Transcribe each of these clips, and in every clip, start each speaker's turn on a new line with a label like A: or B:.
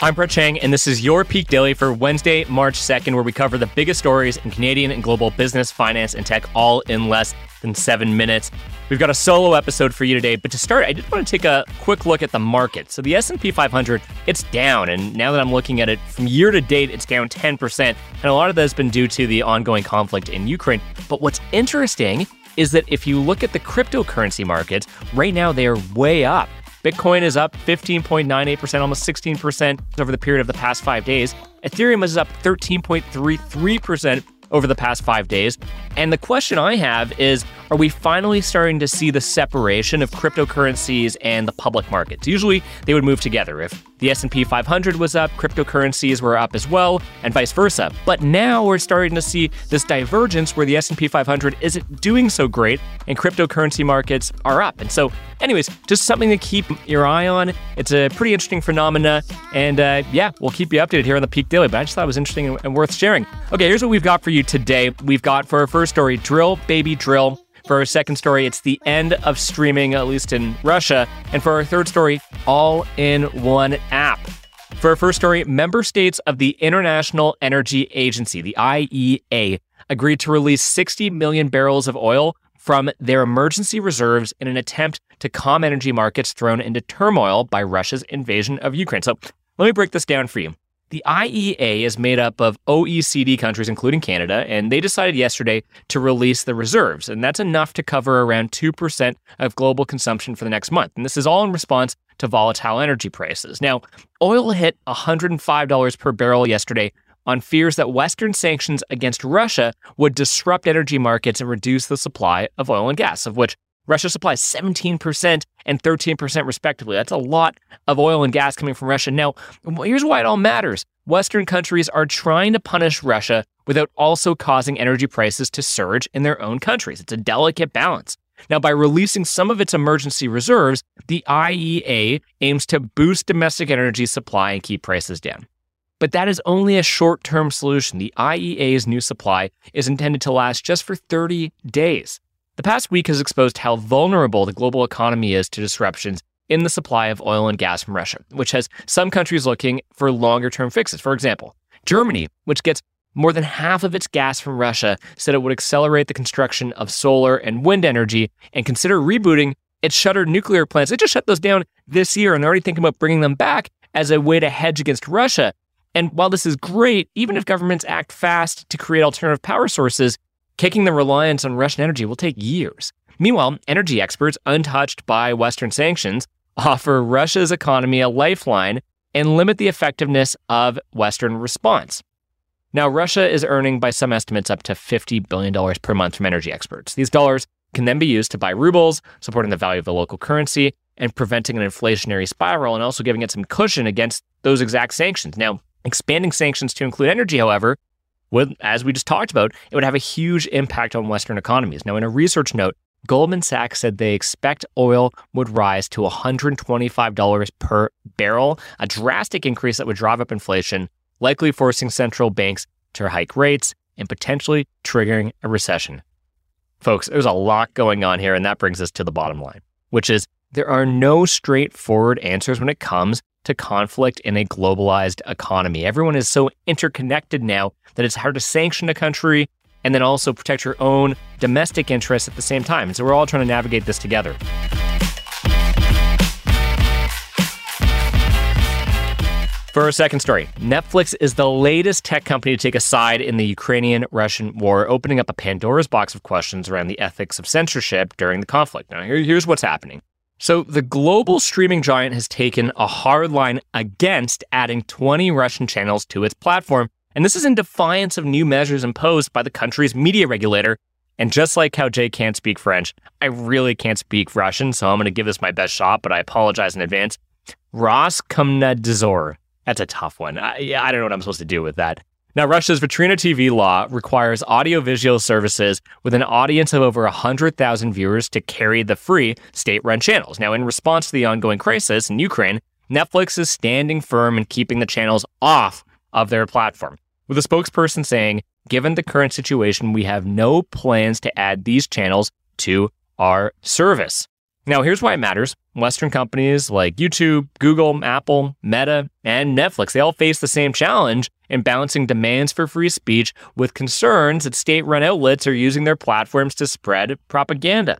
A: I'm Brett Chang, and this is your Peak Daily for Wednesday, March 2nd, where we cover the biggest stories in Canadian and global business, finance, and tech all in less than seven minutes. We've got a solo episode for you today, but to start, I just want to take a quick look at the market. So the S&P 500, it's down, and now that I'm looking at it from year to date, it's down 10%, and a lot of that has been due to the ongoing conflict in Ukraine. But what's interesting is that if you look at the cryptocurrency markets, right now they are way up. Bitcoin is up 15.98%, almost 16% over the period of the past five days. Ethereum is up 13.33% over the past five days. And the question I have is are we finally starting to see the separation of cryptocurrencies and the public markets? Usually they would move together. If the S&P 500 was up, cryptocurrencies were up as well, and vice versa. But now we're starting to see this divergence where the S&P 500 isn't doing so great and cryptocurrency markets are up. And so, anyways, just something to keep your eye on. It's a pretty interesting phenomena, and uh, yeah, we'll keep you updated here on the Peak Daily. But I just thought it was interesting and, worth sharing. Okay, here's what we've got for you today. We've got for our first story, drill baby drill. For our second story, it's the end of streaming, at least in Russia. And for our third story, all in one app. For our first story, member states of the International Energy Agency, the IEA, agreed to release 60 million barrels of oil from their emergency reserves in an attempt to calm energy markets thrown into turmoil by Russia's invasion of Ukraine. So let me break this down for you. The IEA is made up of OECD countries, including Canada, and they decided yesterday to release the reserves. And that's enough to cover around 2% of global consumption for the next month. And this is all in response to volatile energy prices. Now, oil hit $105 per barrel yesterday on fears that Western sanctions against Russia would disrupt energy markets and reduce the supply of oil and gas, of which Russia supplies 17% and 13% respectively. That's a lot of oil and gas coming from Russia. Now, here's why it all matters. Western countries are trying to punish Russia without also causing energy prices to surge in their own countries. It's a delicate balance. Now, by releasing some of its emergency reserves, the IEA aims to boost domestic energy supply and keep prices down. But that is only a short term solution. The IEA's new supply is intended to last just for 30 days. The past week has exposed how vulnerable the global economy is to disruptions in the supply of oil and gas from Russia, which has some countries looking for longer term fixes. For example, Germany, which gets more than half of its gas from Russia, said it would accelerate the construction of solar and wind energy and consider rebooting its shuttered nuclear plants. They just shut those down this year and already thinking about bringing them back as a way to hedge against Russia. And while this is great, even if governments act fast to create alternative power sources, Kicking the reliance on Russian energy will take years. Meanwhile, energy experts, untouched by Western sanctions, offer Russia's economy a lifeline and limit the effectiveness of Western response. Now, Russia is earning, by some estimates, up to $50 billion per month from energy experts. These dollars can then be used to buy rubles, supporting the value of the local currency and preventing an inflationary spiral, and also giving it some cushion against those exact sanctions. Now, expanding sanctions to include energy, however, would, as we just talked about, it would have a huge impact on Western economies. Now, in a research note, Goldman Sachs said they expect oil would rise to $125 per barrel, a drastic increase that would drive up inflation, likely forcing central banks to hike rates and potentially triggering a recession. Folks, there's a lot going on here, and that brings us to the bottom line, which is there are no straightforward answers when it comes to conflict in a globalized economy. Everyone is so interconnected now that it's hard to sanction a country and then also protect your own domestic interests at the same time. And so we're all trying to navigate this together. For our second story, Netflix is the latest tech company to take a side in the Ukrainian Russian war, opening up a Pandora's box of questions around the ethics of censorship during the conflict. Now, here's what's happening. So, the global streaming giant has taken a hard line against adding 20 Russian channels to its platform. And this is in defiance of new measures imposed by the country's media regulator. And just like how Jay can't speak French, I really can't speak Russian, so I'm going to give this my best shot, but I apologize in advance. Roskomnadzor. That's a tough one. I, I don't know what I'm supposed to do with that. Now, Russia's Vitrina TV law requires audiovisual services with an audience of over 100,000 viewers to carry the free state run channels. Now, in response to the ongoing crisis in Ukraine, Netflix is standing firm and keeping the channels off of their platform, with a spokesperson saying, Given the current situation, we have no plans to add these channels to our service. Now, here's why it matters. Western companies like YouTube, Google, Apple, Meta, and Netflix, they all face the same challenge in balancing demands for free speech with concerns that state run outlets are using their platforms to spread propaganda.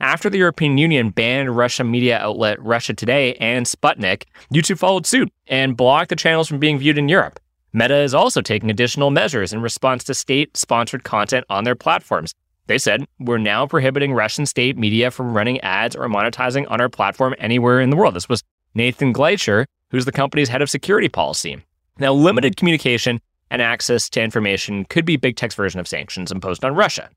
A: After the European Union banned Russian media outlet Russia Today and Sputnik, YouTube followed suit and blocked the channels from being viewed in Europe. Meta is also taking additional measures in response to state sponsored content on their platforms. They said, We're now prohibiting Russian state media from running ads or monetizing on our platform anywhere in the world. This was Nathan Gleicher, who's the company's head of security policy. Now, limited communication and access to information could be big tech's version of sanctions imposed on Russia.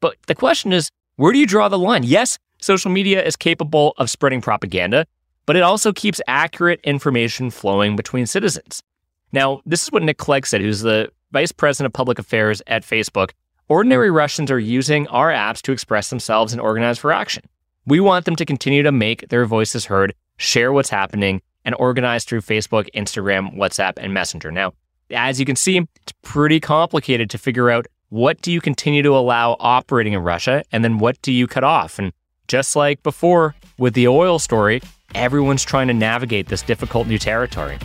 A: But the question is, where do you draw the line? Yes, social media is capable of spreading propaganda, but it also keeps accurate information flowing between citizens. Now, this is what Nick Clegg said, who's the vice president of public affairs at Facebook. Ordinary Russians are using our apps to express themselves and organize for action. We want them to continue to make their voices heard, share what's happening, and organize through Facebook, Instagram, WhatsApp, and Messenger. Now, as you can see, it's pretty complicated to figure out what do you continue to allow operating in Russia and then what do you cut off. And just like before with the oil story, everyone's trying to navigate this difficult new territory.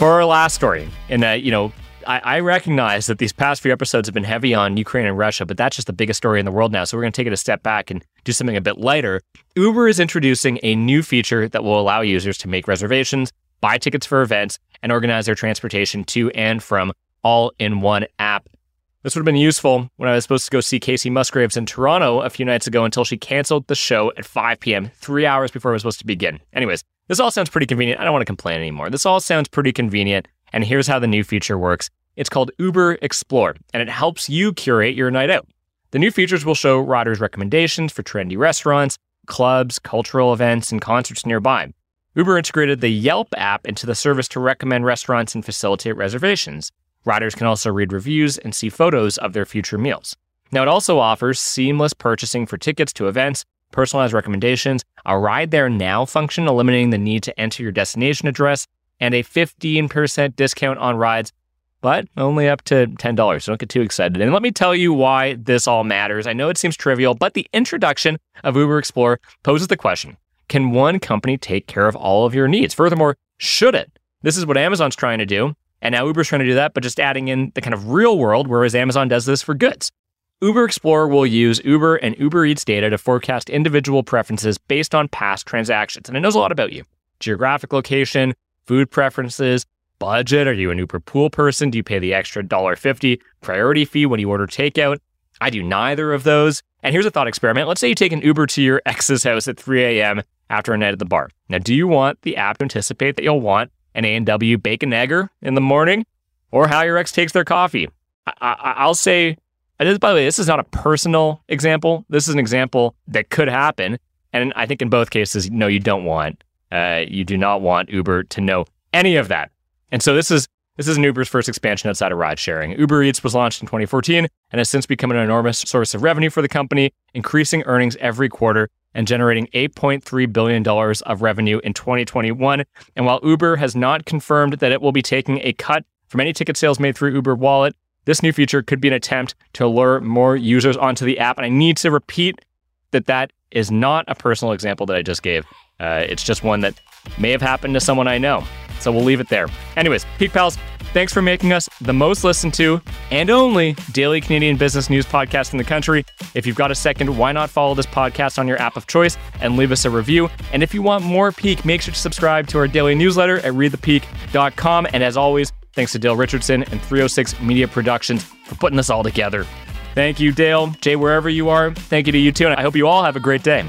A: For our last story, and uh, you know, I, I, recognize that these past few episodes have been heavy on Ukraine and Russia, but that's just the biggest story in the world now. So we're going to take it a step back and do something a bit lighter. Uber is introducing a new feature that will allow users to make reservations, buy tickets for events, and organize their transportation to and from all in one app. This would have been useful when I was supposed to go see Kacey Musgraves in Toronto a few nights ago until she canceled the show at 5 p.m., three hours before it was supposed to begin. Anyways, this all sounds pretty convenient. I don't want to complain anymore. This all sounds pretty convenient. And here's how the new feature works it's called Uber Explore, and it helps you curate your night out. The new features will show riders recommendations for trendy restaurants, clubs, cultural events, and concerts nearby. Uber integrated the Yelp app into the service to recommend restaurants and facilitate reservations. Riders can also read reviews and see photos of their future meals. Now, it also offers seamless purchasing for tickets to events, personalized recommendations, a ride there now function eliminating the need to enter your destination address, and a 15% discount on rides, but only up to $10. So don't get too excited. And let me tell you why this all matters. I know it seems trivial, but the introduction of Uber Explorer poses the question Can one company take care of all of your needs? Furthermore, should it? This is what Amazon's trying to do. And now Uber's trying to do that, but just adding in the kind of real world, whereas Amazon does this for goods. Uber Explorer will use Uber and Uber Eats data to forecast individual preferences based on past transactions. And it knows a lot about you geographic location, food preferences, budget. Are you an Uber pool person? Do you pay the extra $1.50 priority fee when you order takeout? I do neither of those. And here's a thought experiment. Let's say you take an Uber to your ex's house at 3 a.m. after a night at the bar. Now, do you want the app to anticipate that you'll want an A&W bacon egger in the morning or how your ex takes their coffee? I- will say this, by the way, this is not a personal example. This is an example that could happen. And I think in both cases, no, you don't want, uh, you do not want Uber to know any of that. And so this is this is Uber's first expansion outside of ride sharing. Uber Eats was launched in 2014 and has since become an enormous source of revenue for the company, increasing earnings every quarter and generating $8.3 billion of revenue in 2021. And while Uber has not confirmed that it will be taking a cut from any ticket sales made through Uber Wallet, this new feature could be an attempt to lure more users onto the app. And I need to repeat that that is not a personal example that I just gave. Uh, it's just one that may have happened to someone I know. So we'll leave it there. Anyways, Peak Pals, thanks for making us the most listened to and only daily Canadian business news podcast in the country. If you've got a second, why not follow this podcast on your app of choice and leave us a review? And if you want more Peak, make sure to subscribe to our daily newsletter at readthepeak.com. And as always, Thanks to Dale Richardson and 306 Media Productions for putting this all together. Thank you, Dale. Jay, wherever you are, thank you to you too. And I hope you all have a great day.